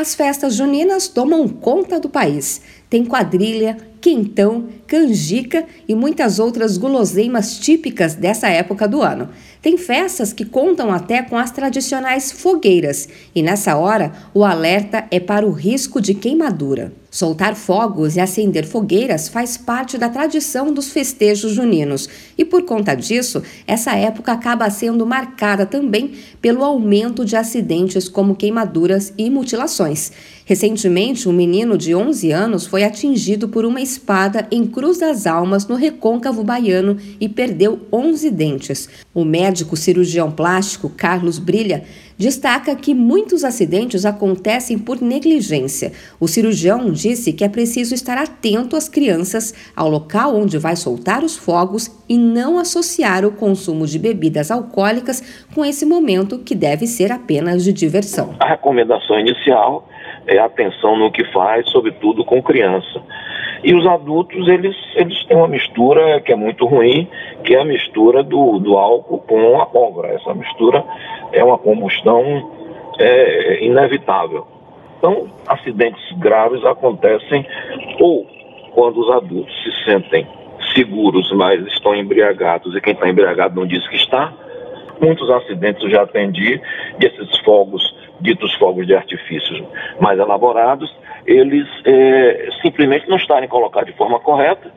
As festas juninas tomam conta do país. Tem quadrilha, quentão, canjica e muitas outras guloseimas típicas dessa época do ano. Tem festas que contam até com as tradicionais fogueiras, e nessa hora o alerta é para o risco de queimadura. Soltar fogos e acender fogueiras faz parte da tradição dos festejos juninos, e por conta disso, essa época acaba sendo marcada também pelo aumento de acidentes como queimaduras e mutilações. Recentemente, um menino de 11 anos foi atingido por uma espada em Cruz das Almas, no recôncavo baiano, e perdeu 11 dentes. O médico cirurgião plástico Carlos Brilha destaca que muitos acidentes acontecem por negligência. O cirurgião disse que é preciso estar atento às crianças ao local onde vai soltar os fogos e não associar o consumo de bebidas alcoólicas com esse momento que deve ser apenas de diversão. A recomendação inicial é atenção no que faz, sobretudo com criança. E os adultos, eles, eles têm uma mistura que é muito ruim, que é a mistura do, do álcool com a pólvora. Essa mistura é uma combustão é, inevitável. Então, acidentes graves acontecem ou quando os adultos se sentem seguros, mas estão embriagados, e quem está embriagado não diz que está. Muitos acidentes eu já atendi, e esses fogos, ditos fogos de artifícios mais elaborados, eles é, simplesmente não estarem colocados de forma correta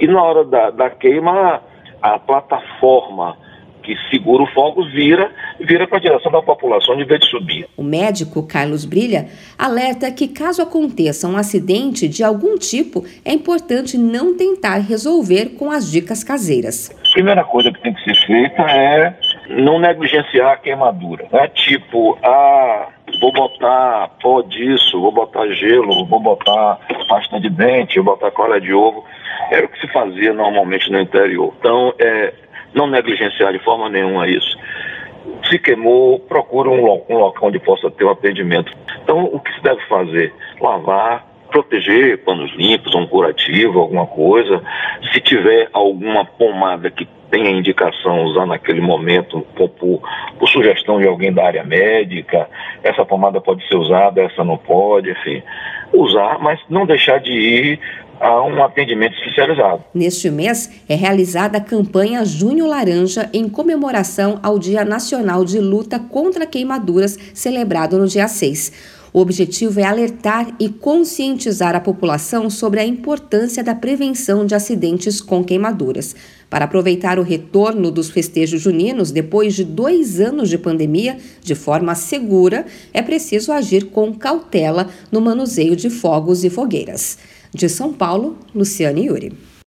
e na hora da, da queima a plataforma que segura o fogo vira, vira para a direção da população de vez de subir. O médico Carlos Brilha alerta que caso aconteça um acidente de algum tipo, é importante não tentar resolver com as dicas caseiras. A primeira coisa que tem que ser feita é não negligenciar a queimadura, né? Tipo, ah, vou botar pó disso, vou botar gelo, vou botar pasta de dente, vou botar cola de ovo. Era o que se fazia normalmente no interior. Então, é, não negligenciar de forma nenhuma isso. Se queimou, procura um, um local onde possa ter um atendimento. Então, o que se deve fazer? Lavar, proteger panos limpos, um curativo, alguma coisa. Se tiver alguma pomada que tenha indicação usar naquele momento por, por, por, sugestão de alguém da área médica, essa pomada pode ser usada, essa não pode, enfim, usar, mas não deixar de ir a um atendimento especializado. Neste mês é realizada a campanha Junho Laranja em comemoração ao Dia Nacional de Luta contra Queimaduras, celebrado no dia 6. O objetivo é alertar e conscientizar a população sobre a importância da prevenção de acidentes com queimaduras. Para aproveitar o retorno dos festejos juninos depois de dois anos de pandemia de forma segura, é preciso agir com cautela no manuseio de fogos e fogueiras. De São Paulo, Luciane Yuri.